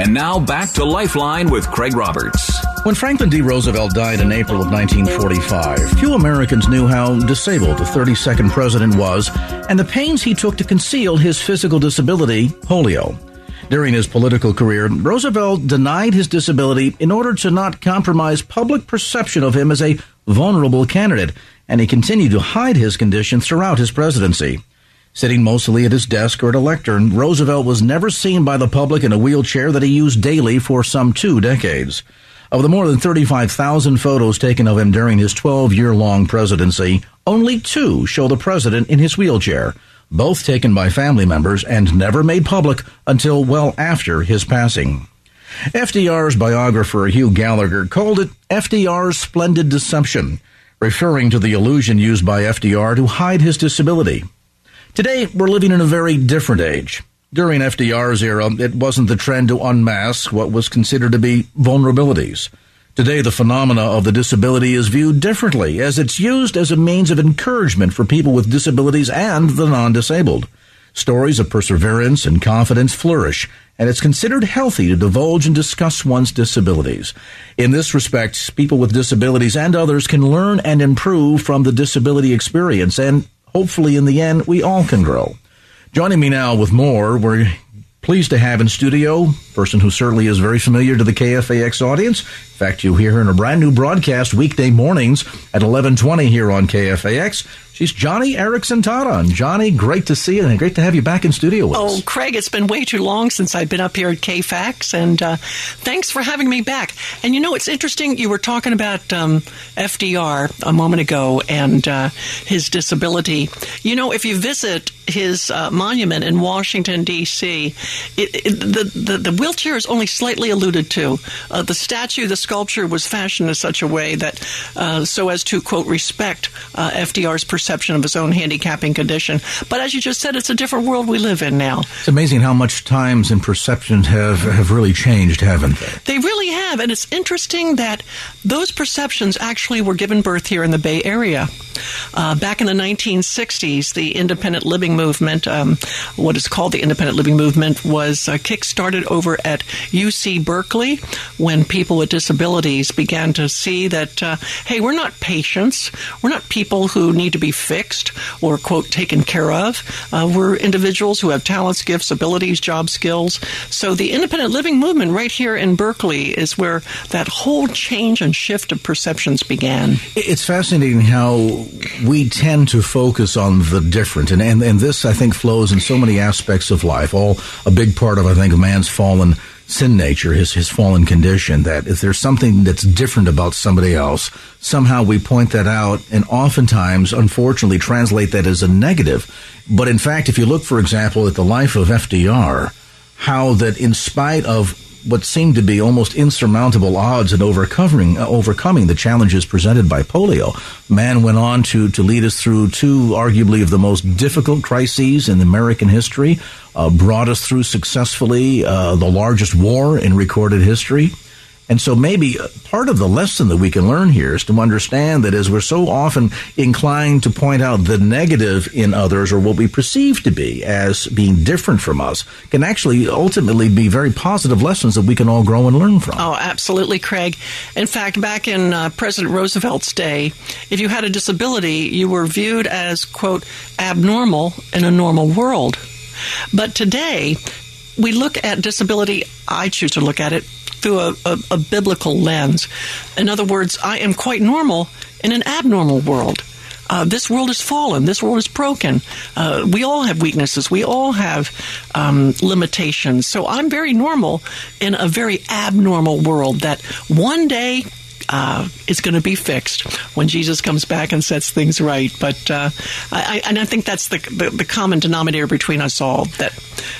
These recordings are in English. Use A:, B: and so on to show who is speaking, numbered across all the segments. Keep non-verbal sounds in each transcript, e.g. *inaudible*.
A: And now back to Lifeline with Craig Roberts.
B: When Franklin D. Roosevelt died in April of 1945, few Americans knew how disabled the 32nd president was and the pains he took to conceal his physical disability, polio. During his political career, Roosevelt denied his disability in order to not compromise public perception of him as a vulnerable candidate, and he continued to hide his condition throughout his presidency. Sitting mostly at his desk or at a lectern, Roosevelt was never seen by the public in a wheelchair that he used daily for some two decades. Of the more than 35,000 photos taken of him during his 12 year long presidency, only two show the president in his wheelchair, both taken by family members and never made public until well after his passing. FDR's biographer Hugh Gallagher called it FDR's splendid deception, referring to the illusion used by FDR to hide his disability. Today, we're living in a very different age. During FDR's era, it wasn't the trend to unmask what was considered to be vulnerabilities. Today, the phenomena of the disability is viewed differently as it's used as a means of encouragement for people with disabilities and the non-disabled. Stories of perseverance and confidence flourish, and it's considered healthy to divulge and discuss one's disabilities. In this respect, people with disabilities and others can learn and improve from the disability experience, and hopefully in the end, we all can grow. Joining me now with more, we're pleased to have in studio a person who certainly is very familiar to the KFAX audience. In fact, you hear her in a brand new broadcast weekday mornings at 1120 here on KFAX. She's Joni Eareckson Tada, And Joni, great to see you and great to have you back in studio with
C: oh,
B: us.
C: Oh, Craig, it's been way too long since I've been up here at KFAX, and uh, thanks for having me back. And you know, it's interesting. You were talking about um, FDR a moment ago and uh, his disability. You know, if you visit his uh, monument in Washington D.C., it, it, the, the, the wheelchair is only slightly alluded to. Uh, the statue, the sculpture, was fashioned in such a way that uh, so as to quote respect uh, FDR's perception of his own handicapping condition. But as you just said, it's a different world we live in now.
B: It's amazing how much times and perceptions have have really changed, haven't they?
C: They really have, and it's interesting that those perceptions actually were given birth here in the Bay Area. Uh, back in the 1960s, the independent living movement, um, what is called the independent living movement, was uh, kick-started over at UC Berkeley when people with disabilities began to see that, uh, hey, we're not patients, we're not people who need to be fixed or quote taken care of. Uh, we're individuals who have talents, gifts, abilities, job skills. So the independent living movement right here in Berkeley is where that whole change and shift of perceptions began.
B: It's fascinating how we tend to focus on the different, and, and, and this, I think, flows in so many aspects of life. All a big part of, I think, man's fallen sin nature, his, his fallen condition, that if there's something that's different about somebody else, somehow we point that out and oftentimes, unfortunately, translate that as a negative. But in fact, if you look, for example, at the life of FDR, how that in spite of what seemed to be almost insurmountable odds in overcoming uh, overcoming the challenges presented by polio. Man went on to to lead us through two arguably of the most difficult crises in American history. Uh, brought us through successfully uh, the largest war in recorded history. And so maybe part of the lesson that we can learn here is to understand that as we're so often inclined to point out the negative in others or what we perceive to be as being different from us can actually ultimately be very positive lessons that we can all grow and learn from.
C: Oh, absolutely, Craig. In fact, back in uh, President Roosevelt's day, if you had a disability, you were viewed as, quote, abnormal in a normal world. But today, we look at disability, I choose to look at it through a, a, a biblical lens. In other words, I am quite normal in an abnormal world. Uh, this world is fallen. This world is broken. Uh, we all have weaknesses. We all have um, limitations. So I'm very normal in a very abnormal world that one day uh, is going to be fixed when Jesus comes back and sets things right. But uh, I, and I think that's the, the, the common denominator between us all that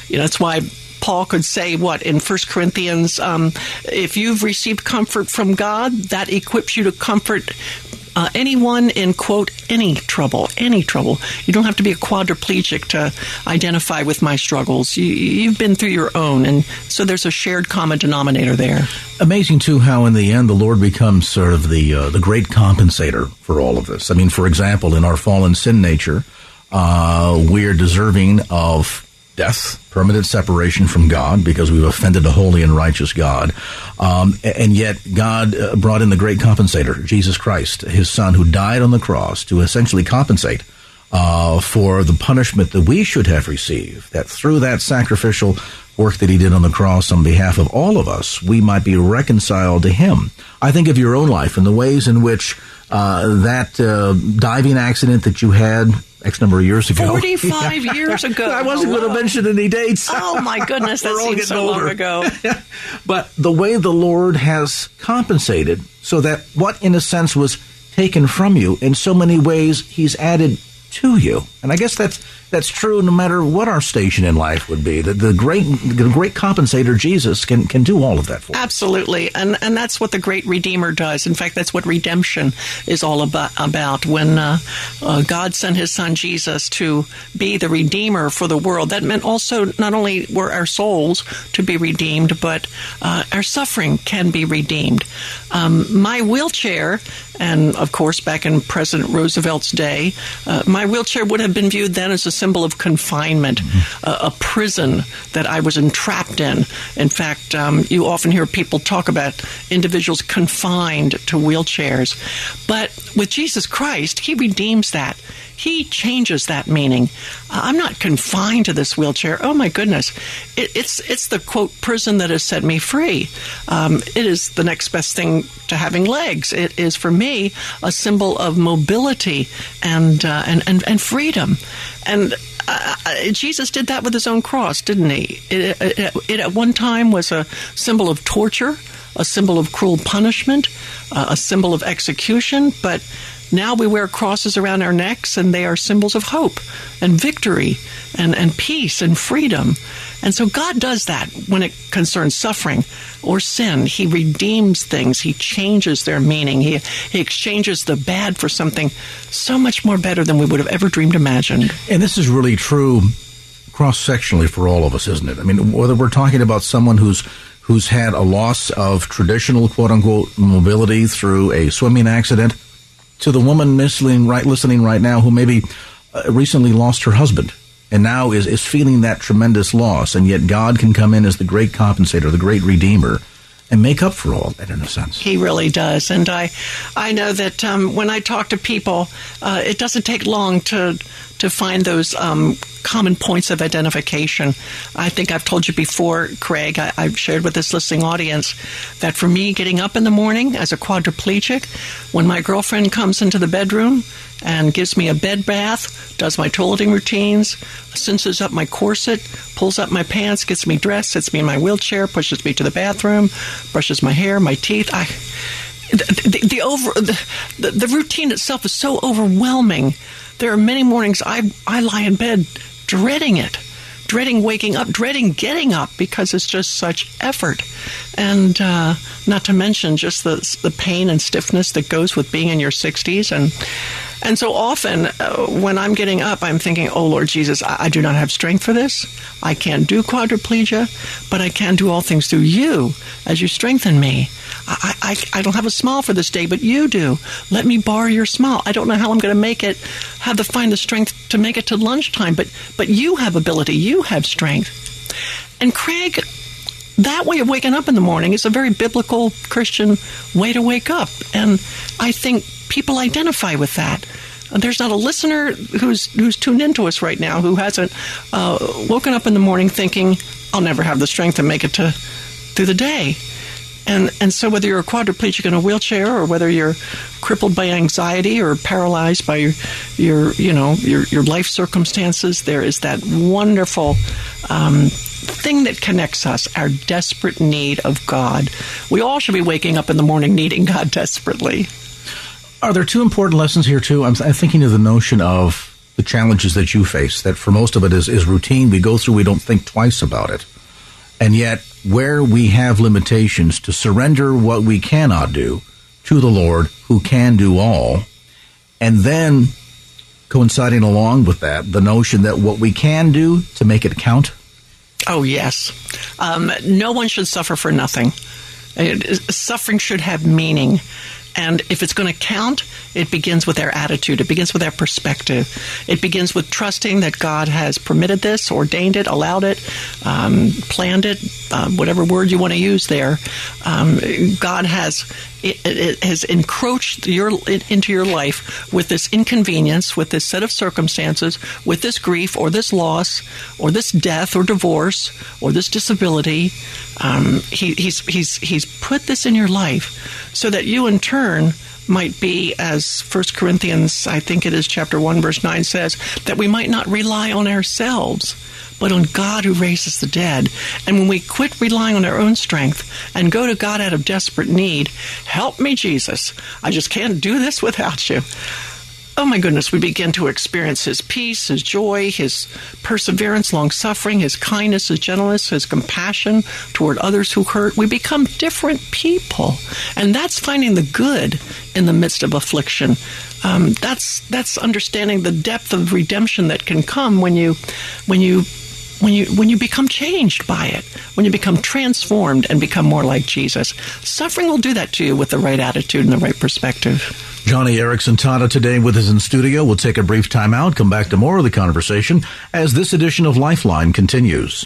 C: You know, that's why Paul could say what in 1 Corinthians, um, if you've received comfort from God, that equips you to comfort uh, anyone in quote any trouble any trouble. You don't have to be a quadriplegic to identify with my struggles. You, you've been through your own and so there's a shared common denominator there.
B: Amazing too how in the end the lord becomes sort of the uh, the great compensator for all of this. I mean for example in our fallen sin nature uh, we're deserving of death, permanent separation from God because we've offended a holy and righteous God. Um, and yet God uh, brought in the great compensator, Jesus Christ, his son who died on the cross to essentially compensate uh, for the punishment that we should have received, that through that sacrificial work that he did on the cross on behalf of all of us, we might be reconciled to him. I think of your own life and the ways in which uh, that uh, diving accident that you had X number of years ago.
C: 45 *laughs* years ago.
B: I wasn't going to mention any dates.
C: Oh, my goodness. *laughs* That seems so older. long ago. *laughs*
B: but the way the Lord has compensated so that what, in a sense, was taken from you, in so many ways, He's added to you. And I guess that's that's true no matter what our station in life would be. The, the great the great compensator Jesus can can do all of that for
C: us. Absolutely. And and that's what the great redeemer does. In fact, that's what redemption is all about about when uh, uh, God sent his son Jesus to be the redeemer for the world. That meant also not only were our souls to be redeemed, but uh, our suffering can be redeemed. Um, my wheelchair and of course, back in President Roosevelt's day, uh, my wheelchair would have been viewed then as a symbol of confinement, a prison that I was entrapped in. In fact, um, you often hear people talk about individuals confined to wheelchairs. But with Jesus Christ, He redeems that he changes that meaning. Uh, I'm not confined to this wheelchair. Oh my goodness, it, it's it's the quote prison that has set me free. Um, it is the next best thing to having legs. It is for me a symbol of mobility and uh, and, and and freedom. And uh, uh Jesus did that with his own cross, didn't he? It, it, it, at one time was a symbol of torture, a symbol of cruel punishment, uh, a symbol of execution, but now we wear crosses around our necks, and they are symbols of hope and victory and, and peace and freedom. And so God does that when it concerns suffering or sin. He redeems things, He changes their meaning, He, he exchanges the bad for something so much more better than we would have ever dreamed imagined.
B: And this is really true cross sectionally for all of us, isn't it? I mean, whether we're talking about someone who's who's had a loss of traditional quote unquote mobility through a swimming accident to the woman listening right, listening right now who maybe uh, recently lost her husband and now is, is feeling that tremendous loss. And yet God can come in as the great compensator, the great redeemer, and make up for all that in a sense.
C: He really does, and I, I know that um, when I talk to people, uh, it doesn't take long to to find those um, common points of identification. I think I've told you before, Craig. I, have shared with this listening audience that for me, getting up in the morning as a quadriplegic, when my girlfriend comes into the bedroom and gives me a bed bath, does my toileting routines, cinches up my corset, pulls up my pants, gets me dressed, sits me in my wheelchair, pushes me to the bathroom, brushes my hair, my teeth. I, the, the, the over the, the routine itself is so overwhelming there are many mornings I, I lie in bed dreading it, dreading waking up, dreading getting up because it's just such effort. And uh, not to mention just the, the pain and stiffness that goes with being in your 60s. And and so often, uh, when I'm getting up, I'm thinking, "Oh Lord Jesus, I, I, do not have strength for this. I can't do quadriplegia, but I can do all things through You as You strengthen me. I, I, I don't have a smile for this day, but You do. Let me borrow Your smile. I don't know how I'm going to make it, have to find the strength to make it to lunchtime, but but You have ability. You have strength." And Craig, that way of waking up in the morning is a very biblical Christian way to wake up, and I think people identify with that. There's not a listener who's who's tuned into us right now who hasn't uh, woken up in the morning thinking, "I'll never have the strength to make it to through the day." And and so whether you're a quadriplegic in a wheelchair or whether you're crippled by anxiety or paralyzed by your, your you know your your life circumstances, there is that wonderful um, thing that connects us, our desperate need of God. We all should be waking up in the morning needing God desperately.
B: Are there two important lessons here too? I'm, I'm thinking of the notion of the challenges that you face, that for most of it is, is routine. We go through, we don't think twice about it. And yet, where we have limitations, to surrender what we cannot do to the Lord who can do all. And then, coinciding along with that, the notion that what we can do to make it count.
C: Oh, yes. Um, no one should suffer for nothing. suffering should have meaning. And if it's going to count, it begins with their attitude. It begins with their perspective. It begins with trusting that God has permitted this, ordained it, allowed it, um, planned it, uh, whatever word you want to use there. Um, God has it, it, has encroached your into your life with this inconvenience, with this set of circumstances, with this grief or this loss or this death or divorce or this disability. Um, he, he's he's he's put this in your life so that you in turn might be, as 1 Corinthians, I think it is chapter 1, verse 9 says, that we might not rely on ourselves, but on God who raises the dead. And when we quit relying on our own strength and go to God out of desperate need, help me, Jesus. I just can't do this *laughs* without you oh my goodness, we begin to experience his peace, his joy, his perseverance, long suffering, his kindness, his gentleness, his compassion toward others who hurt. We become different people. And that's finding the good in the midst of affliction. Um, that's that's understanding the depth of redemption that can come when you when you when you when you become changed by it, when you become transformed and become more like Jesus. Suffering will do that to you with the right attitude and the right perspective.
B: Joni Eareckson Tada today with us in studio. We'll take a brief time out, come back to more of the conversation as this edition of Lifeline continues.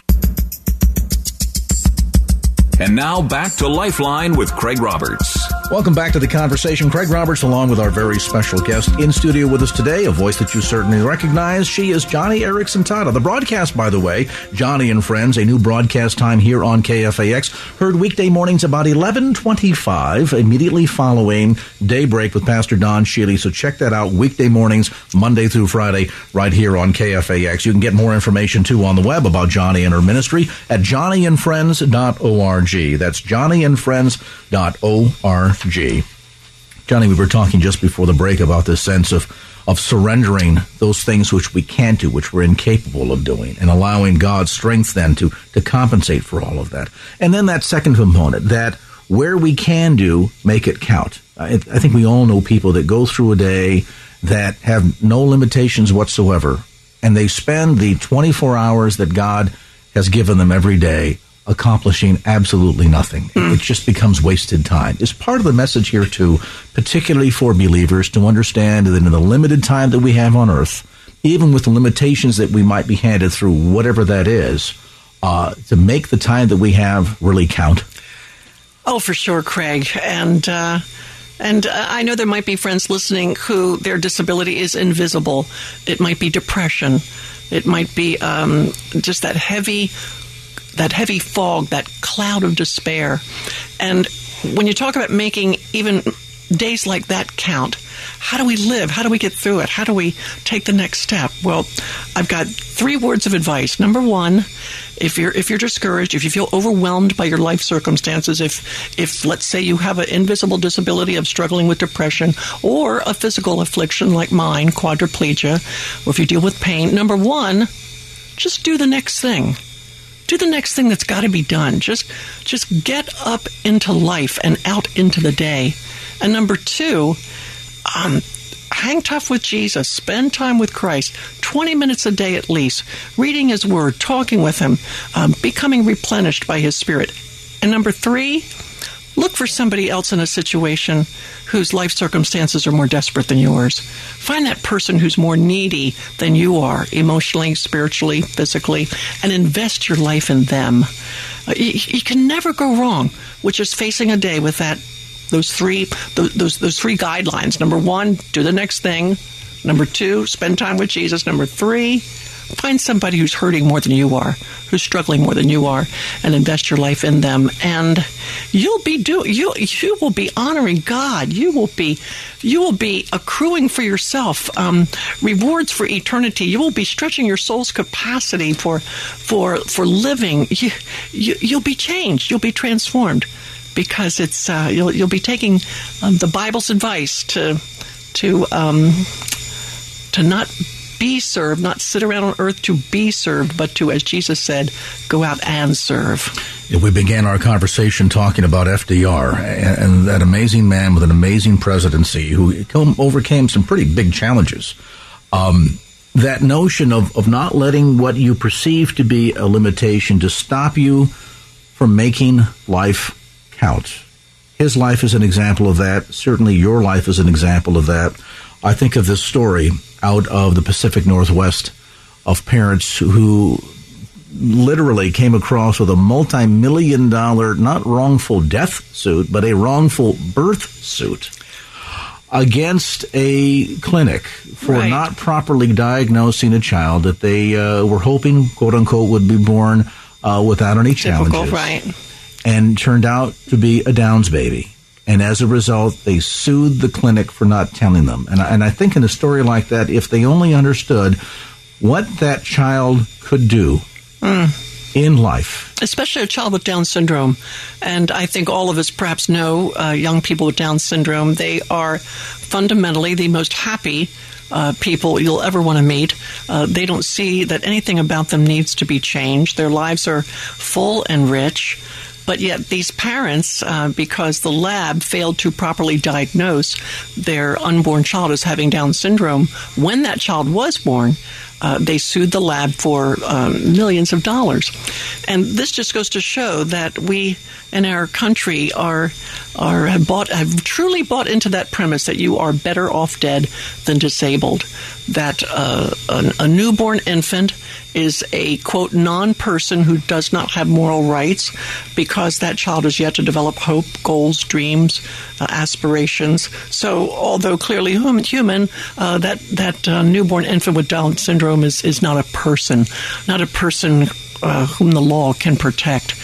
A: And now back to Lifeline with Craig Roberts.
B: Welcome back to the conversation. Craig Roberts, along with our very special guest in studio with us today, a voice that you certainly recognize. She is Joni Eareckson Tada. The broadcast, by the way, Joni and Friends, a new broadcast time here on KFAX, heard weekday mornings about 1125, immediately following Daybreak with Pastor Don Shealy. So check that out, weekday mornings, Monday through Friday, right here on KFAX. You can get more information, too, on the web about Joni and her ministry at joniandfriends.org. That's joniandfriends.org. G. Joni, we were talking just before the break about this sense of of surrendering those things which we can't do, which we're incapable of doing, and allowing God's strength then to to compensate for all of that. And then that second component, that where we can do, make it count. I, I think we all know people that go through a day that have no limitations whatsoever, and they spend the 24 hours that God has given them every day accomplishing absolutely nothing. Mm. It just becomes wasted time. Is part of the message here too, particularly for believers, to understand that in the limited time that we have on earth, even with the limitations that we might be handed through, whatever that is, uh, to make the time that we have really count.
C: Oh, for sure, Craig. And, uh, and uh, I know there might be friends listening who their disability is invisible. It might be depression. It might be um, just that heavy that heavy fog, that cloud of despair. And when you talk about making even days like that count, how do we live? How do we get through it? How do we take the next step? Well, I've got three words of advice. Number one, if you're if you're discouraged, if you feel overwhelmed by your life circumstances, if if let's say you have an invisible disability of struggling with depression or a physical affliction like mine, quadriplegia, or if you deal with pain, number one, just do the next thing do the next thing that's got to be done. Just just get up into life and out into the day. And number two, um, hang tough with Jesus. Spend time with Christ. Twenty minutes a day at least, reading His Word, talking with Him, um, becoming replenished by His Spirit. And number three, Look for somebody else in a situation whose life circumstances are more desperate than yours. Find that person who's more needy than you are, emotionally, spiritually, physically, and invest your life in them. Uh, you, you can never go wrong with just facing a day with that those three those, those those three guidelines. Number one, do the next thing. Number two, spend time with Jesus. Number three, Find somebody who's hurting more than you are, who's struggling more than you are, and invest your life in them. And you'll be do you you will be honoring God. You will be you will be accruing for yourself um, rewards for eternity. You will be stretching your soul's capacity for for for living. You, you you'll be changed. You'll be transformed because it's uh, you'll you'll be taking um, the Bible's advice to to um, to not be served, not sit around on earth to be served, but to, as Jesus said, go out and serve.
B: We began our conversation talking about FDR and that amazing man with an amazing presidency who overcame some pretty big challenges. Um, that notion of, of not letting what you perceive to be a limitation to stop you from making life count. His life is an example of that. Certainly, your life is an example of that. I think of this story out of the Pacific Northwest of parents who literally came across with a multi million dollar, not wrongful death suit, but a wrongful birth suit against a clinic for right. not properly diagnosing a child that they uh, were hoping, quote unquote, would be born uh, without any Typical, challenges.
C: right.
B: And turned out to be a Downs baby. And as a result, they sued the clinic for not telling them. And, and I think in a story like that, if they only understood what that child could do mm. in life.
C: Especially a child with Down syndrome. And I think all of us perhaps know uh, young people with Down syndrome. They are fundamentally the most happy uh, people you'll ever want to meet. Uh, they don't see that anything about them needs to be changed. Their lives are full and rich. But yet, these parents, uh, because the lab failed to properly diagnose their unborn child as having Down syndrome when that child was born, uh, they sued the lab for um, millions of dollars. And this just goes to show that we in our country are are have bought have truly bought into that premise that you are better off dead than disabled. That uh, a, a newborn infant is a quote non-person who does not have moral rights because that child is yet to develop hope, goals, dreams, uh, aspirations. So, although clearly human, uh, that that uh, newborn infant with Down syndrome is is not a person, not a person uh, whom the law can protect.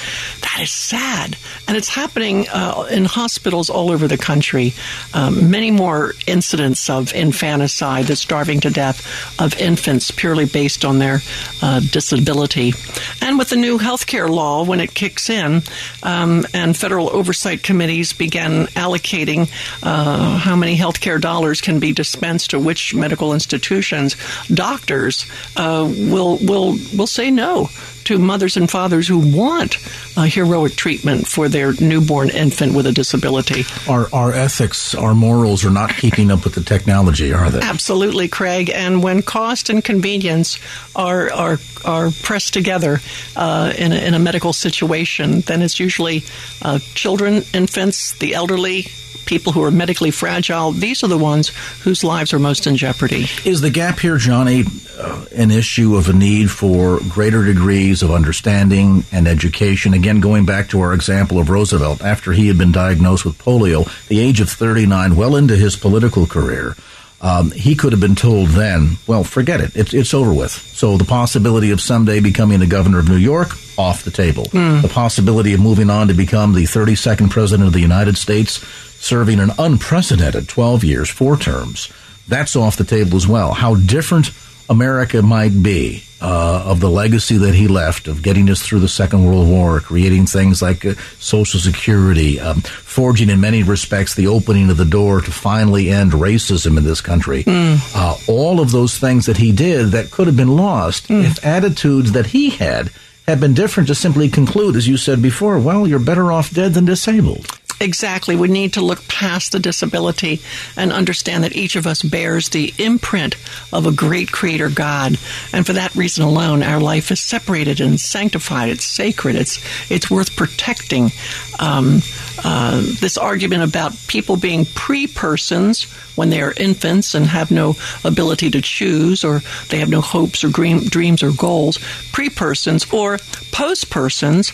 C: That is sad. And it's happening uh, in hospitals all over the country. Um, many more incidents of infanticide, the starving to death of infants purely based on their uh, disability. And with the new health care law, when it kicks in, um, and federal oversight committees begin allocating uh, how many health care dollars can be dispensed to which medical institutions, doctors uh, will, will, will say no to mothers and fathers who want a heroic treatment for their newborn infant with a disability.
B: Our, our ethics, our morals are not keeping up with the technology, are they?
C: Absolutely, Craig. And when cost and convenience are are are pressed together uh, in, a, in a medical situation, then it's usually uh, children, infants, the elderly, people who are medically fragile, these are the ones whose lives are most in jeopardy.
B: Is the gap here, Joni, uh, an issue of a need for greater degrees of understanding and education? Again, going back to our example of Roosevelt, after he had been diagnosed with polio, the age of 39, well into his political career. Um, he could have been told then, well, forget it. It's, it's over with. So the possibility of someday becoming the governor of New York, off the table. Mm. The possibility of moving on to become the 32nd president of the United States, serving an unprecedented 12 years, four terms, that's off the table as well. How different America might be uh, of the legacy that he left of getting us through the Second World War, creating things like uh, Social Security, um, forging in many respects the opening of the door to finally end racism in this country. Mm. Uh, all of those things that he did that could have been lost mm. if attitudes that he had had been different to simply conclude, as you said before, well, you're better off dead than disabled.
C: Exactly. We need to look past the disability and understand that each of us bears the imprint of a great creator God. And for that reason alone, our life is separated and sanctified. It's sacred. It's, it's worth protecting. Um, uh, this argument about people being pre persons when they are infants and have no ability to choose or they have no hopes or dreams or goals, pre persons or post persons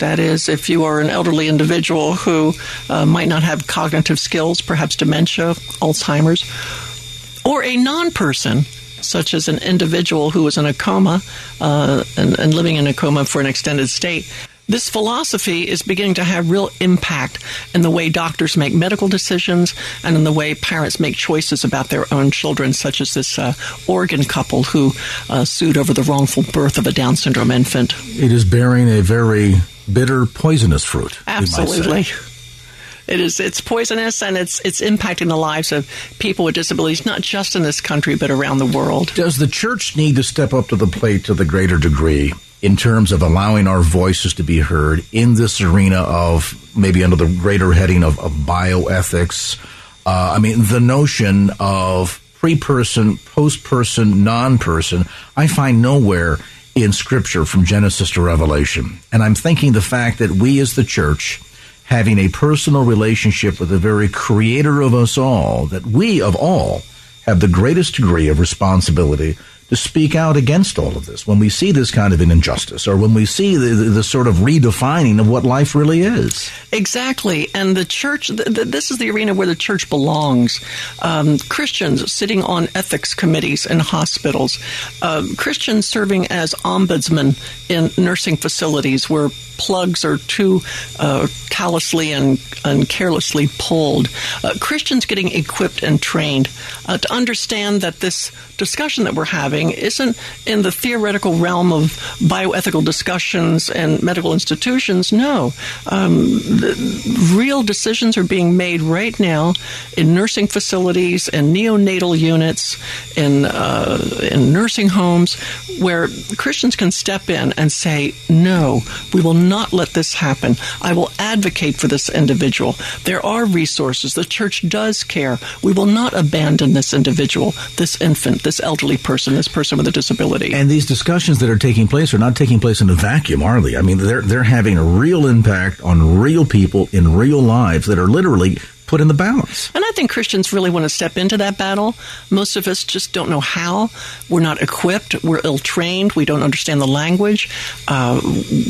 C: that is, if you are an elderly individual who uh, might not have cognitive skills, perhaps dementia, Alzheimer's, or a non person, such as an individual who is in a coma uh, and, and living in a coma for an extended state, this philosophy is beginning to have real impact in the way doctors make medical decisions and in the way parents make choices about their own children, such as this uh, Oregon couple who uh, sued over the wrongful birth of a Down syndrome infant.
B: It is bearing a very bitter, poisonous fruit.
C: Absolutely. It is it's poisonous and it's it's impacting the lives of people with disabilities, not just in this country but around the world.
B: Does the church need to step up to the plate to the greater degree in terms of allowing our voices to be heard in this arena of maybe under the greater heading of, of bioethics? Uh, I mean, the notion of pre-person, post-person, non-person, I find nowhere in Scripture from Genesis to Revelation. And I'm thinking the fact that we as the church, having a personal relationship with the very creator of us all, that we of all have the greatest degree of responsibility speak out against all of this when we see this kind of an injustice or when we see the, the, the sort of redefining of what life really is.
C: Exactly. And the church, th- th- this is the arena where the church belongs. Um, Christians sitting on ethics committees in hospitals, uh, Christians serving as ombudsmen in nursing facilities where plugs are too uh, callously and, and, carelessly pulled. Uh, Christians getting equipped and trained uh, to understand that this discussion that we're having isn't in the theoretical realm of bioethical discussions and medical institutions. No. Um, real decisions are being made right now in nursing facilities and neonatal units, in, uh, in nursing homes, where Christians can step in and say, no, we will not let this happen. I will advocate for this individual. There are resources. The church does care. We will not abandon this individual, this infant, this elderly person, this person with a disability.
B: And these discussions that are taking place are not taking place in a vacuum, are they? I mean, they're they're having a real impact on real people in real lives that are literally put in the balance.
C: And I think Christians really want to step into that battle. Most of us just don't know how. We're not equipped. We're ill trained. We don't understand the language. Uh,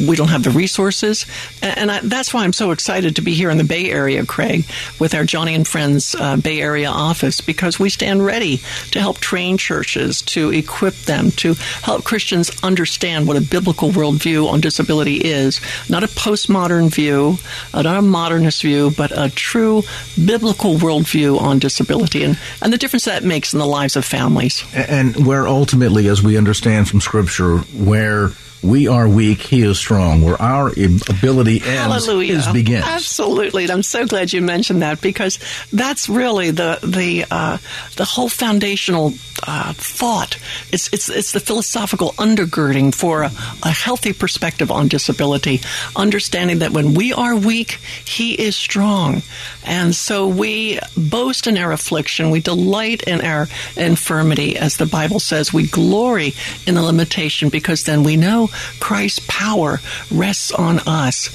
C: we don't have the resources. And I, that's why I'm so excited to be here in the Bay Area, Craig, with our Joni and Friends uh, Bay Area office, because we stand ready to help train churches, to equip them, to help Christians understand what a biblical worldview on disability is. Not a postmodern view, uh, not a modernist view, but a true biblical worldview on disability and, and the difference that makes in the lives of families.
B: And where ultimately, as we understand from Scripture, where we are weak, he is strong. Where our ability ends,
C: Hallelujah.
B: his begins.
C: Absolutely, and I'm so glad you mentioned that because that's really the the uh, the whole foundational uh, thought. It's it's it's the philosophical undergirding for a, a healthy perspective on disability, understanding that when we are weak, he is strong, and so we boast in our affliction, we delight in our infirmity, as the Bible says. We glory in the limitation because then we know Christ's power rests on us.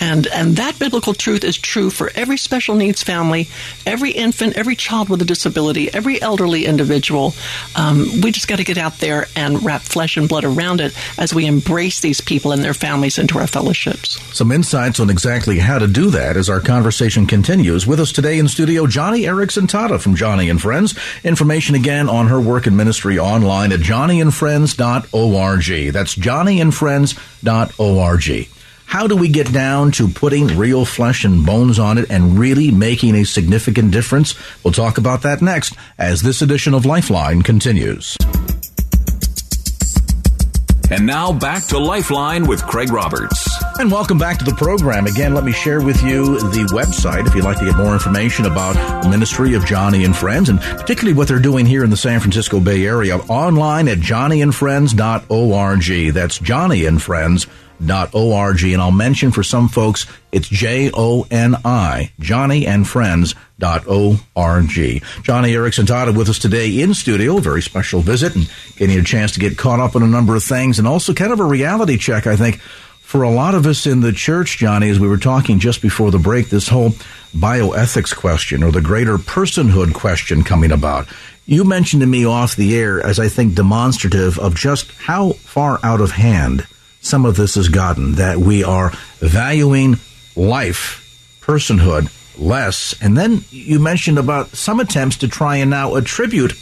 C: And, and that biblical truth is true for every special needs family, every infant, every child with a disability, every elderly individual. Um, we just got to get out there and wrap flesh and blood around it as we embrace these people and their families into our fellowships.
B: Some insights on exactly how to do that as our conversation continues. With us today in studio, Joni Eareckson Tada from Joni and Friends. Information again on her work and ministry online at joniandfriends.org. That's joniandfriends.org. How do we get down to putting real flesh and bones on it and really making a significant difference? We'll talk about that next as this edition of Lifeline continues.
A: And now back to Lifeline with Craig Roberts.
B: And welcome back to the program. Again, let me share with you the website if you'd like to get more information about the ministry of Joni and Friends and particularly what they're doing here in the San Francisco Bay Area online at joniandfriends.org. That's Joni and Friends Joni.org. And I'll mention for some folks, it's J O N I, Joni and Friends. Joni Eareckson Tada with us today in studio, a very special visit and getting a chance to get caught up on a number of things and also kind of a reality check, I think, for a lot of us in the church, Joni, as we were talking just before the break, this whole bioethics question or the greater personhood question coming about. You mentioned to me off the air as I think demonstrative of just how far out of hand some of this has gotten that we are valuing life, personhood less. And then you mentioned about some attempts to try and now attribute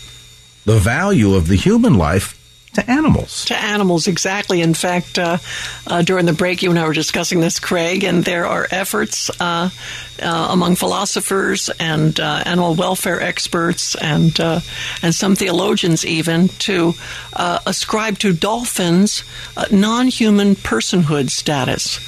B: the value of the human life to animals.
C: To animals, exactly. In fact, uh, uh, during the break, you and I were discussing this, Craig, and there are efforts uh, uh among philosophers and uh, animal welfare experts and uh, and some theologians even to ascribe to dolphins non-human personhood status.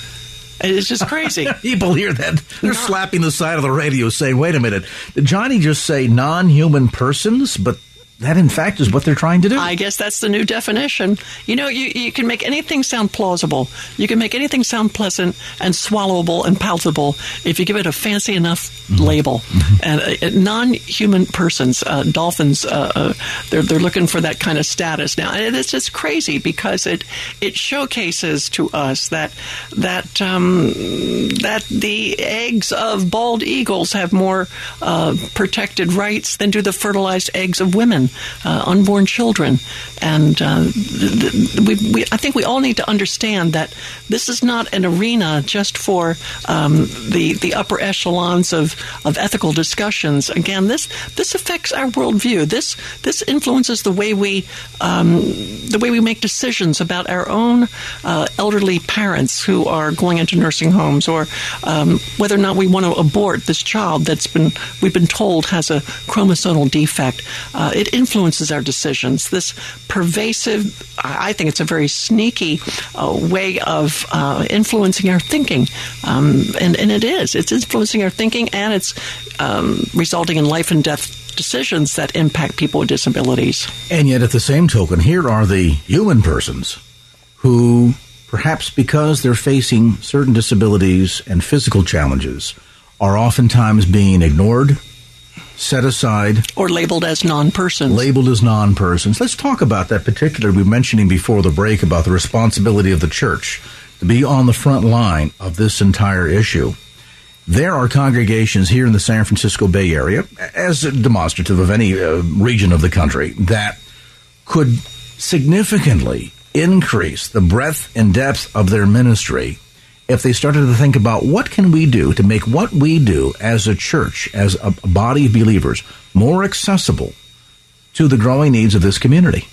C: It's just crazy. *laughs*
B: People hear that. They're slapping the side of the radio saying, wait a minute, did Joni just say non human persons? But that, in fact, is what they're trying to do.
C: I guess that's the new definition. You know, you, you can make anything sound plausible. You can make anything sound pleasant and swallowable and palatable if you give it a fancy enough mm-hmm. label. Mm-hmm. And uh, uh non-human persons, uh, dolphins, uh, uh, they're they're looking for that kind of status now. And it's just crazy because it it showcases to us that that um, that the eggs of bald eagles have more uh, protected rights than do the fertilized eggs of women uh, unborn children. And uh, we, we, I think we all need to understand that this is not an arena just for um, the the upper echelons of, of ethical discussions. Again, this this affects our worldview. This this influences the way we um, the way we make decisions about our own uh, elderly parents who are going into nursing homes, or um, whether or not we want to abort this child that's been we've been told has a chromosomal defect. Uh, it influences our decisions. This pervasive, I think it's a very sneaky uh, way of uh, influencing our thinking. Um, and, and it is. It's influencing our thinking and it's um, resulting in life and death decisions that impact people with disabilities.
B: And yet, at the same token, here are the human persons who, perhaps because they're facing certain disabilities and physical challenges, are oftentimes being ignored, set aside
C: or labeled as non-persons.
B: Labeled as non-persons. Let's talk about that particular. We were mentioning before the break about the responsibility of the church to be on the front line of this entire issue. There are congregations here in the San Francisco Bay Area, as demonstrative of any uh, region of the country, that could significantly increase the breadth and depth of their ministry if they started to think about what can we do to make what we do as a church, as a body of believers, more accessible to the growing needs of this community.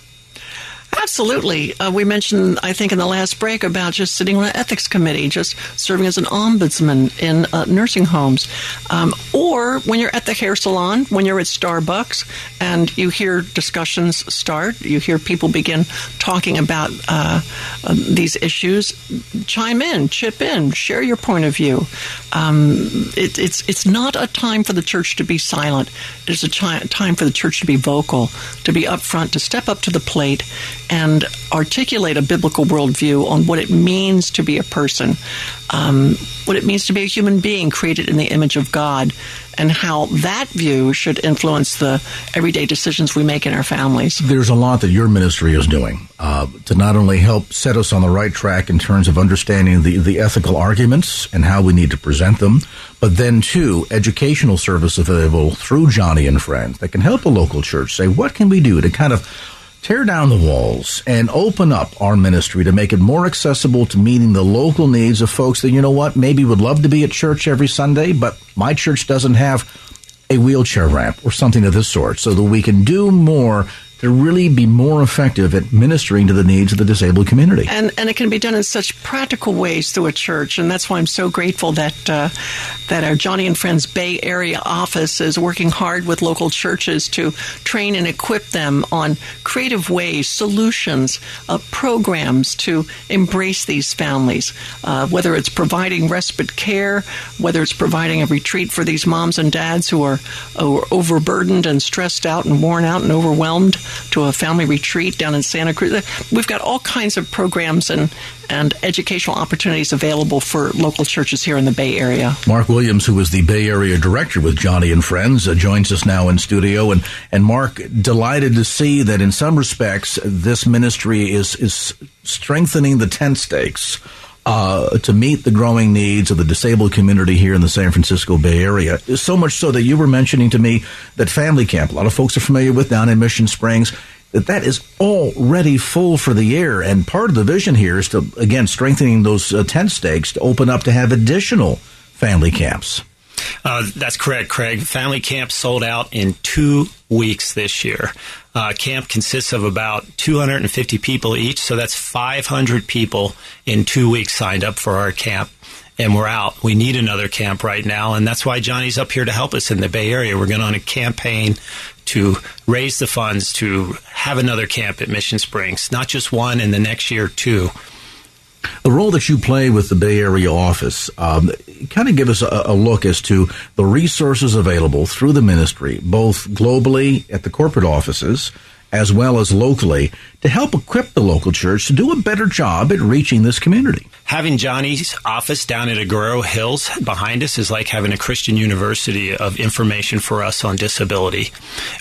C: Absolutely. Uh, we mentioned, I think, in the last break about just sitting on an ethics committee, just serving as an ombudsman in uh, nursing homes. Um, or when you're at the hair salon, when you're at Starbucks, and you hear discussions start, you hear people begin talking about uh, um, these issues, chime in, chip in, share your point of view. Um, it, it's, it's not a time for the church to be silent. It's a chi- time for the church to be vocal, to be upfront, to step up to the plate and articulate a biblical worldview on what it means to be a person, um, what it means to be a human being created in the image of God, and how that view should influence the everyday decisions we make in our families.
B: There's a lot that your ministry is doing uh, to not only help set us on the right track in terms of understanding the, the ethical arguments and how we need to present them, but then too, educational service available through Joni and Friends that can help a local church say, what can we do to kind of tear down the walls and open up our ministry to make it more accessible to meeting the local needs of folks that, you know what, maybe would love to be at church every Sunday, but my church doesn't have a wheelchair ramp or something of this sort so that we can do more to really be more effective at ministering to the needs of the disabled community.
C: And and it can be done in such practical ways through a church, and that's why I'm so grateful that uh, that our Joni and Friends Bay Area office is working hard with local churches to train and equip them on creative ways, solutions, uh, programs to embrace these families. Uh, whether it's providing respite care, whether it's providing a retreat for these moms and dads who are, who are overburdened and stressed out and worn out and overwhelmed to a family retreat down in Santa Cruz. We've got all kinds of programs and, and educational opportunities available for local churches here in the Bay Area.
B: Mark Williams, who is the Bay Area director with Joni and Friends, uh, joins us now in studio. And, and Mark, delighted to see that in some respects, this ministry is, is strengthening the tent stakes. Uh, to meet the growing needs of the disabled community here in the San Francisco Bay Area. So much so that you were mentioning to me that Family Camp, a lot of folks are familiar with down in Mission Springs, that that is already full for the year. And part of the vision here is to, again, strengthening those uh, tent stakes to open up to have additional family camps.
D: Uh, that's correct, Craig. Family camp sold out in two weeks this year. Uh, camp consists of about 250 people each, so that's 500 people in two weeks signed up for our camp. And we're out. We need another camp right now, and that's why Joni's up here to help us in the Bay Area. We're going on a campaign to raise the funds to have another camp at Mission Springs, not just one, and the next year two.
B: The role that you play with the Bay Area office, um, kind of give us a, a, look as to the resources available through the ministry, both globally at the corporate offices as well as locally to help equip the local church to do a better job at reaching this community.
D: Having Joni's office down at Agoura Hills behind us is like having a Christian university of information for us on disability.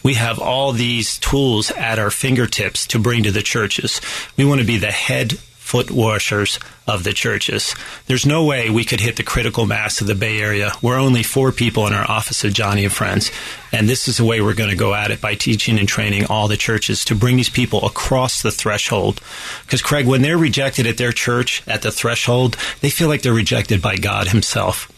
D: We have all these tools at our fingertips to bring to the churches. We want to be the head foot washers of the churches. There's no way we could hit the critical mass of the Bay Area. We're only four people in our office of Joni and Friends. And this is the way we're going to go at it by teaching and training all the churches to bring these people across the threshold. Because, Craig, when they're rejected at their church at the threshold, they feel like they're rejected by God Himself.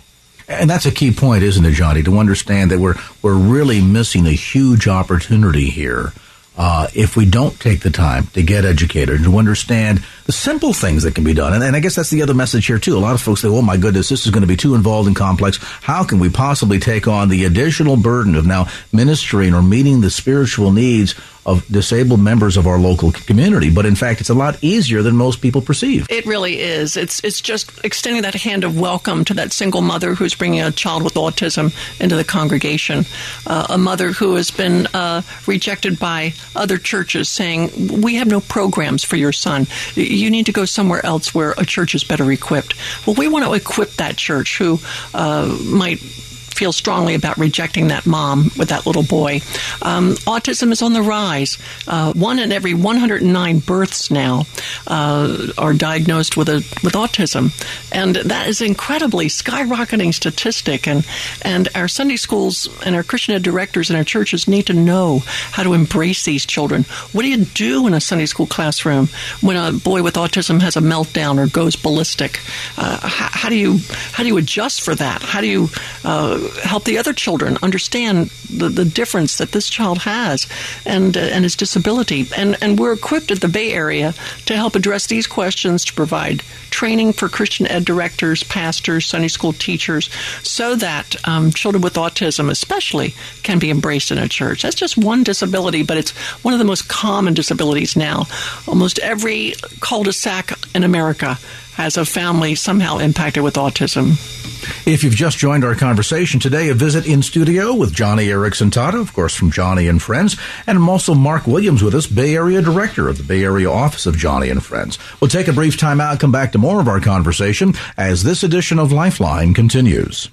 B: And that's a key point, isn't it, Joni? To understand that we're we're really missing a huge opportunity here uh, if we don't take the time to get educated and to understand the simple things that can be done. And, and, I guess that's the other message here too. A lot of folks say, "Oh my goodness, this is going to be too involved and complex. How can we possibly take on the additional burden of now ministering or meeting the spiritual needs of disabled members of our local community. But in fact, it's a lot easier than most people perceive.
C: It really is. It's it's just extending that hand of welcome to that single mother who's bringing a child with autism into the congregation, uh, a mother who has been uh, rejected by other churches, saying, "We have no programs for your son. Need to go somewhere else where a church is better equipped." Well, we want to equip that church who uh, might feel strongly about rejecting that mom with that little boy. Um, autism is on the rise. Uh, one in every 109 births now uh, are diagnosed with a with autism, and that is incredibly skyrocketing statistic. And and our Sunday schools and our Christian ed directors and our churches need to know how to embrace these children. What do you do in a Sunday school classroom when a boy with autism has a meltdown or goes ballistic? Uh, how, how, do you how do you adjust for that? How do you uh, help the other children understand the, the difference that this child has and uh, and his disability. And and we're equipped at the Bay Area to help address these questions to provide training for Christian ed directors, pastors, Sunday school teachers, so that um, children with autism, especially, can be embraced in a church. That's just one disability, but it's one of the most common disabilities now. Almost every cul-de-sac in America has a family somehow impacted with autism.
B: If you've just joined our conversation today, a visit in studio with Joni Eareckson Tada, of course, from Joni and Friends, and also Mark Williams with us, Bay Area Director of the Bay Area Office of Joni and Friends. We'll take a brief time out, come back to more of our conversation as this edition of Lifeline continues.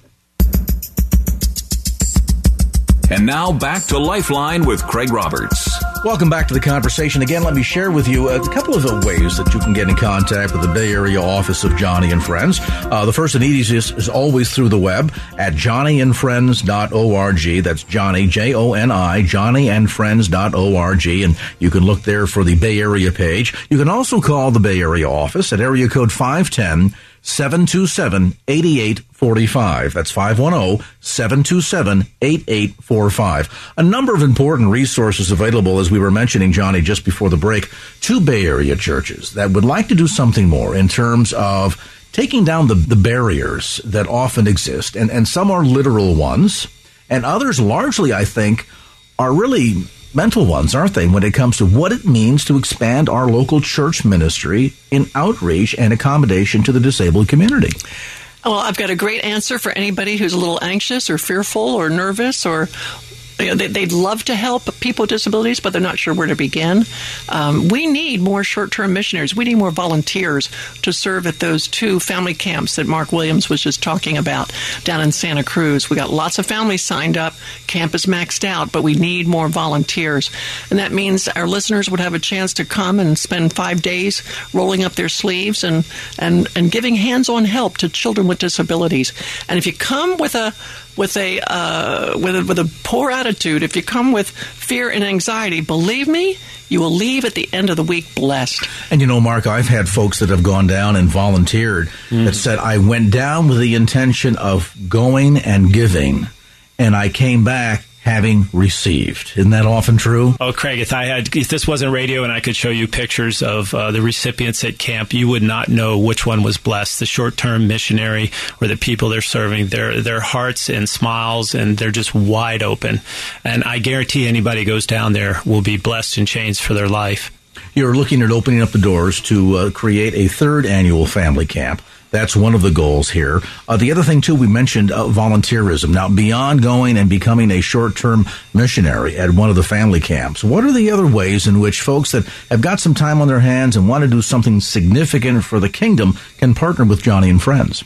A: And now back to Lifeline with Craig Roberts.
B: Welcome back to the conversation. Again, let me share with you a couple of ways that you can get in contact with the Bay Area office of Joni and Friends. Uh, the first and easiest is always through the web at joniandfriends.org. That's Joni, J-O-N-I, joniandfriends.org. And you can look there for the Bay Area page. You can also call the Bay Area office at area code 510 727 8845. That's 510 727 8845. A number of important resources available, as we were mentioning, Joni, just before the break, to Bay Area churches that would like to do something more in terms of taking down the, the barriers that often exist. And, and some are literal ones, and others largely, I think, are really mental ones, aren't they, when it comes to what it means to expand our local church ministry in outreach and accommodation to the disabled community?
C: Well, I've got a great answer for anybody who's a little anxious or fearful or nervous or you know, they, would love to help people with disabilities, but they're not sure where to begin. Um, we need more short term missionaries. We need more volunteers to serve at those two family camps that Mark Williams was just talking about down in Santa Cruz. We got lots of families signed up. Camp is maxed out, but we need more volunteers. And that means our listeners would have a chance to come and spend five days rolling up their sleeves and, and, and giving hands on help to children with disabilities. And if you come with a with a uh, with a, with a poor attitude, if you come with fear and anxiety, believe me, you will leave at the end of the week blessed.
B: And you know, Mark, I've had folks that have gone down and volunteered mm. that said, I went down with the intention of going and giving, and I came back having received. Isn't that often true?
D: Oh, Craig, if I had, if this wasn't radio and I could show you pictures of uh, the recipients at camp, you would not know which one was blessed. The short-term missionary or the people they're serving, their their hearts and smiles, and they're just wide open. And I guarantee anybody goes down there will be blessed and changed for their life.
B: You're looking at opening up the doors to uh, create a third annual family camp. That's one of the goals here. Uh, the other thing, too, we mentioned uh, volunteerism. Now, beyond going and becoming a short term missionary at one of the family camps, what are the other ways in which folks that have got some time on their hands and want to do something significant for the kingdom can partner with Joni and Friends?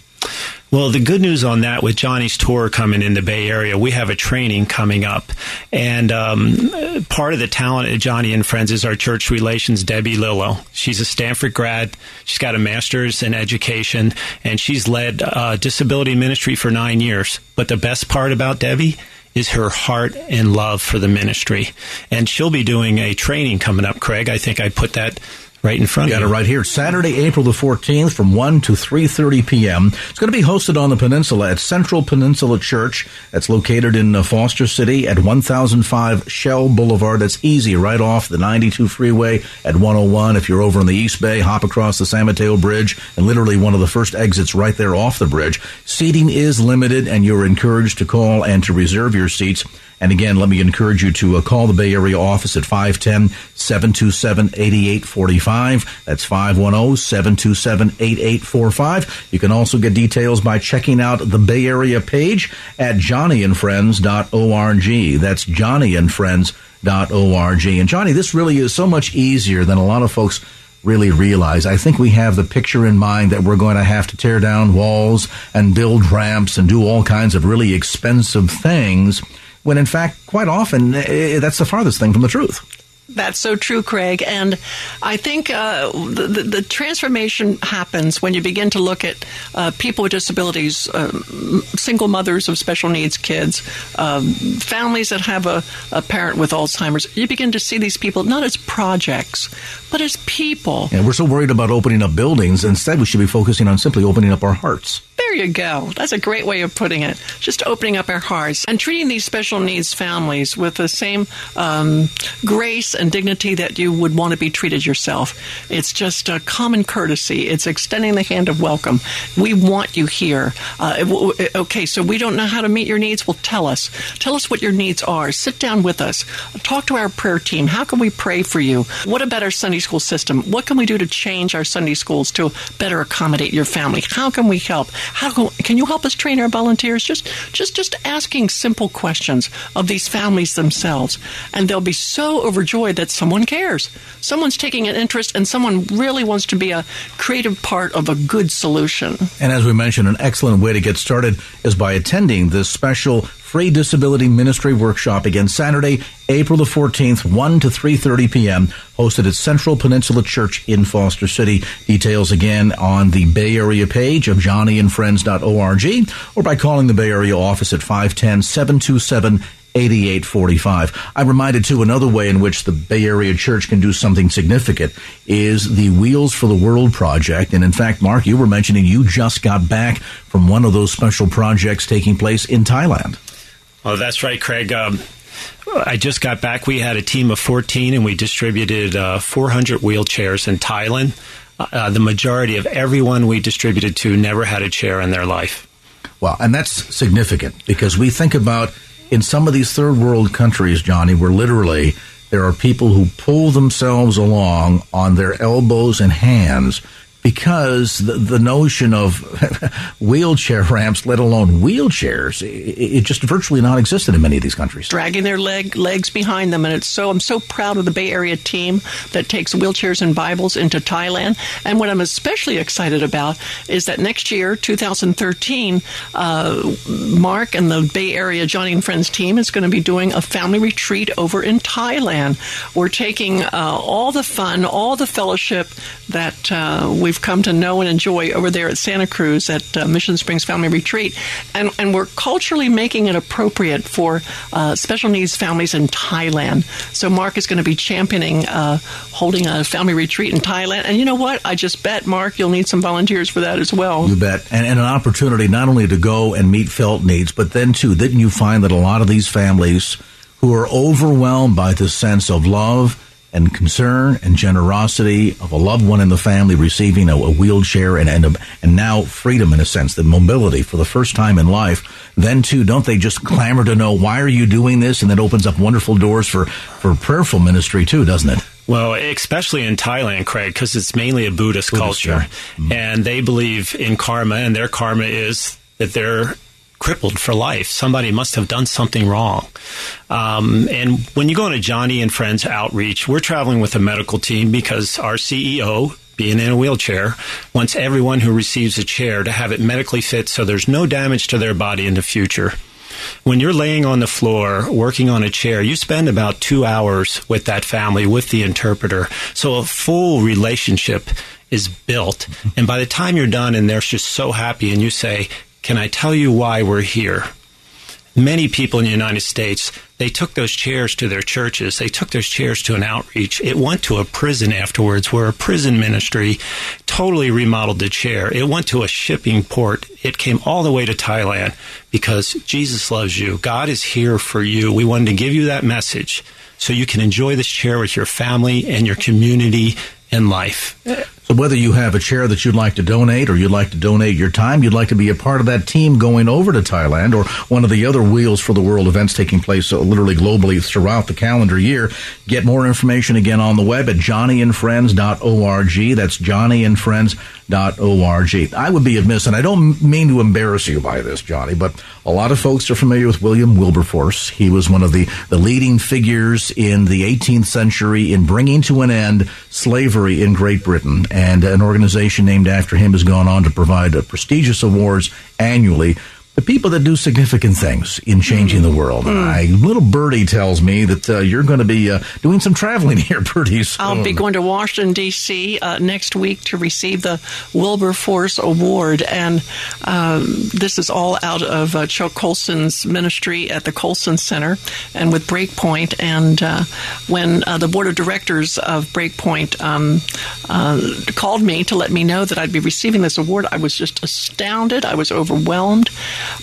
D: Well, the good news on that with Joni's tour coming in the Bay Area, we have a training coming up. And um, part of the talent at Joni and Friends is our church relations, Debbie Lillo. She's a Stanford grad. She's got a master's in education, and she's led uh, disability ministry for nine years. But the best part about Debbie is her heart and love for the ministry. And she'll be doing a training coming up, Craig. I think I put that right in front
B: you
D: of
B: you.
D: Got
B: it right here. Saturday, April the 14th from 1 to 3.30 p.m. It's going to be hosted on the peninsula at Central Peninsula Church. That's located in uh, Foster City at 1005 Shell Boulevard. That's easy right off the 92 freeway at 101. If you're over in the East Bay, hop across the San Mateo Bridge and literally one of the first exits right there off the bridge. Seating is limited and you're encouraged to call and to reserve your seats. And again, let me encourage you to uh, call the Bay Area office at 510 727 8845. That's 510 727 8845. You can also get details by checking out the Bay Area page at joniandfriends.org. That's joniandfriends.org. And Joni, this really is so much easier than a lot of folks really realize. I think we have the picture in mind that we're going to have to tear down walls and build ramps and do all kinds of really expensive things when in fact, quite often, eh, that's the farthest thing from the truth.
C: That's so true, Craig. And I think uh, the, the, transformation happens when you begin to look at uh, people with disabilities, um, single mothers of special needs kids, um, families that have a, a, parent with Alzheimer's. You begin to see these people not as projects, but as people.
B: And we're so worried about opening up buildings. Instead, we should be focusing on simply opening up our hearts.
C: There you go. That's a great way of putting it. Just opening up our hearts and treating these special needs families with the same um, grace and dignity that you would want to be treated yourself. It's just a common courtesy. It's extending the hand of welcome. We want you here. Uh, okay, so we don't know how to meet your needs. Well, tell us. Tell us what your needs are. Sit down with us. Talk to our prayer team. How can we pray for you? What about our Sunday school system? What can we do to change our Sunday schools to better accommodate your family? How can we help? How can, can you help us train our volunteers? Just, just, just asking simple questions of these families themselves, and they'll be so overjoyed that someone cares. Someone's taking an interest, and someone really wants to be a creative part of a good solution.
B: And as we mentioned, an excellent way to get started is by attending this special free disability ministry workshop again Saturday, April the 14th, 1 to 3.30 p.m., hosted at Central Peninsula Church in Foster City. Details again on the Bay Area page of joniandfriends.org or by calling the Bay Area office at 510 727 8845. I'm reminded too another way in which the Bay Area Church can do something significant is the Wheels for the World project. And in fact, Mark, you were mentioning you just got back from one of those special projects taking place in Thailand.
D: Oh, that's right, Craig. Um, I just got back. We had a team of 14 and we distributed uh, 400 wheelchairs in Thailand. Uh, the majority of everyone we distributed to never had a chair in their life.
B: Well, and that's significant because we think about in some of these third world countries, Joni, where literally there are people who pull themselves along on their elbows and hands because the, the notion of *laughs* wheelchair ramps, let alone wheelchairs, it, it, just virtually non-existent in many of these countries.
C: Dragging their leg legs behind them, and it's so I'm so proud of the Bay Area team that takes wheelchairs and Bibles into Thailand. And what I'm especially excited about is that next year, 2013, uh, Mark and the Bay Area Joni and Friends team is going to be doing a family retreat over in Thailand. We're taking uh, all the fun, all the fellowship that uh, we we've come to know and enjoy over there at Santa Cruz at uh, Mission Springs Family Retreat. And, and we're culturally making it appropriate for uh, special needs families in Thailand. So Mark is going to be championing uh, holding a family retreat in Thailand. And you know what? I just bet, Mark, you'll need some volunteers for that as well.
B: You bet. And, and an opportunity not only to go and meet felt needs, but then, too, didn't you find that a lot of these families who are overwhelmed by the sense of love, and concern and generosity of a loved one in the family receiving a, a wheelchair and, and, a, and now freedom in a sense, the mobility for the first time in life, then too, don't they just clamor to know why are you doing this? And that opens up wonderful doors for, for prayerful ministry too, doesn't it?
D: Well, especially in Thailand, Craig, because it's mainly a Buddhist, Buddhist culture. Yeah. Mm-hmm. And they believe in karma, and their karma is that they're crippled for life. Somebody must have done something wrong. Um, and when you go on a Joni and Friends outreach, we're traveling with a medical team because our CEO, being in a wheelchair, wants everyone who receives a chair to have it medically fit so there's no damage to their body in the future. When you're laying on the floor working on a chair, you spend about two hours with that family, with the interpreter. So a full relationship is built. And by the time you're done and they're just so happy and you say, can I tell you why we're here? Many people in the United States, they took those chairs to their churches. They took those chairs to an outreach. It went to a prison afterwards where a prison ministry totally remodeled the chair. It went to a shipping port. It came all the way to Thailand because Jesus loves you. God is here for you. We wanted to give you that message so you can enjoy this chair with your family and your community and life.
B: Uh, Whether you have a chair that you'd like to donate or you'd like to donate your time, you'd like to be a part of that team going over to Thailand or one of the other Wheels for the World events taking place uh, literally globally throughout the calendar year, get more information again on the web at joniandfriends.org. That's joniandfriends.org. I would be amiss, and I don't mean to embarrass you by this, Joni, but a lot of folks are familiar with William Wilberforce. He was one of the, the leading figures in the 18th century in bringing to an end slavery in Great Britain and an organization named after him has gone on to provide prestigious awards annually the people that do significant things in changing the world. Mm. I, little birdie tells me that uh, you're going to be uh, doing some traveling *laughs* here pretty soon.
C: I'll be going to Washington D.C. Uh, next week to receive the Wilberforce Award, and um, this is all out of uh, Chuck Colson's ministry at the Colson Center and with Breakpoint. And uh, when uh, the board of directors of Breakpoint um, called me to let me know that I'd be receiving this award, I was just astounded. I was overwhelmed.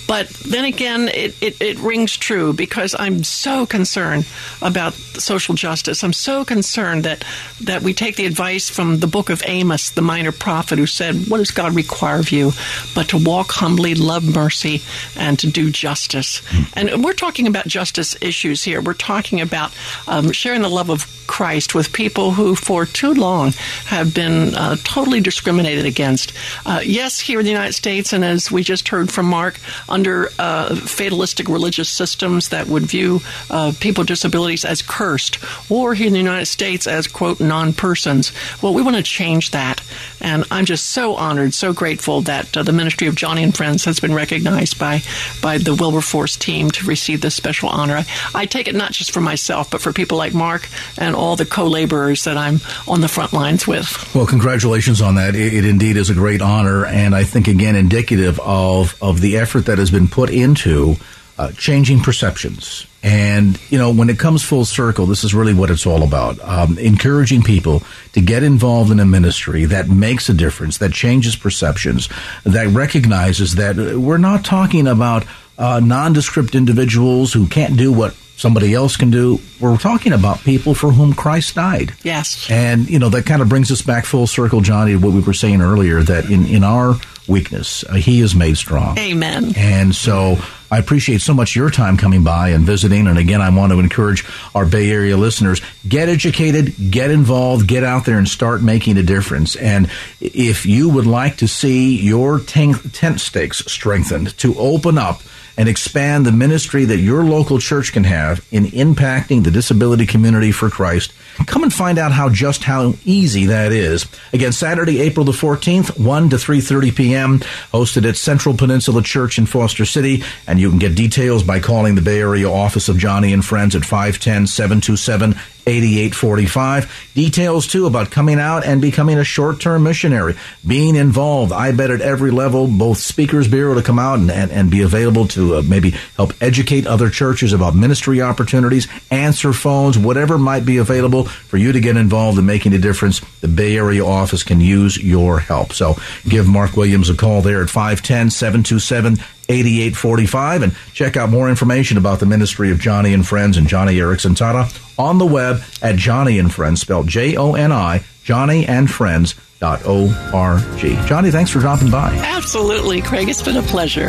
C: But then again, it, it, it, rings true because I'm so concerned about social justice. I'm so concerned that, that we take the advice from the book of Amos, the minor prophet, who said, What does God require of you? But to walk humbly, love mercy, and to do justice. And we're talking about justice issues here. We're talking about um, sharing the love of Christ with people who, for too long, have been uh, totally discriminated against. Uh, yes, here in the United States, and as we just heard from Mark, under uh, fatalistic religious systems that would view uh, people with disabilities as cursed, or here in the United States as, quote, non persons. Well, we want to change that. And I'm just so honored, so grateful that uh, the Ministry of Joni and Friends has been recognized by, by the Wilberforce team to receive this special honor. I, I take it not just for myself, but for people like Mark and all the co laborers that I'm on the front lines with.
B: Well, congratulations on that. It, it indeed is a great honor, and I think, again, indicative of, of the effort that has been put into uh, changing perceptions. And, you know, when it comes full circle, this is really what it's all about. Um, encouraging people to get involved in a ministry that makes a difference, that changes perceptions, that recognizes that we're not talking about uh, nondescript individuals who can't do what somebody else can do. We're talking about people for whom Christ died.
C: Yes.
B: And, you know, that kind of brings us back full circle, Joni, to what we were saying earlier, that in, in our weakness, uh, He is made strong.
C: Amen.
B: And so I appreciate so much your time coming by and visiting. And again, I want to encourage our Bay Area listeners, get educated, get involved, get out there and start making a difference. And if you would like to see your tent stakes strengthened to open up and expand the ministry that your local church can have in impacting the disability community for Christ. Come and find out how just how easy that is. Again, Saturday, April the 14th, 1 to 3:30 p.m., hosted at Central Peninsula Church in Foster City, and you can get details by calling the Bay Area office of Joni and Friends at 510 727 8845. Details too about coming out and becoming a short-term missionary, being involved. I bet at every level, both speakers able to come out and, and, and be available to uh, maybe help educate other churches about ministry opportunities, answer phones, whatever might be available for you to get involved in making a difference. The Bay Area office can use your help. So give Mark Williams a call there at 510 727 8845 and check out more information about the ministry of Joni and Friends and Joni Eareckson Tada on the web at Joni and Friends, spelled J O N I, Joni and Friends. Dot O-R-G. Joni, thanks for dropping by.
C: Absolutely, Craig. It's been a pleasure.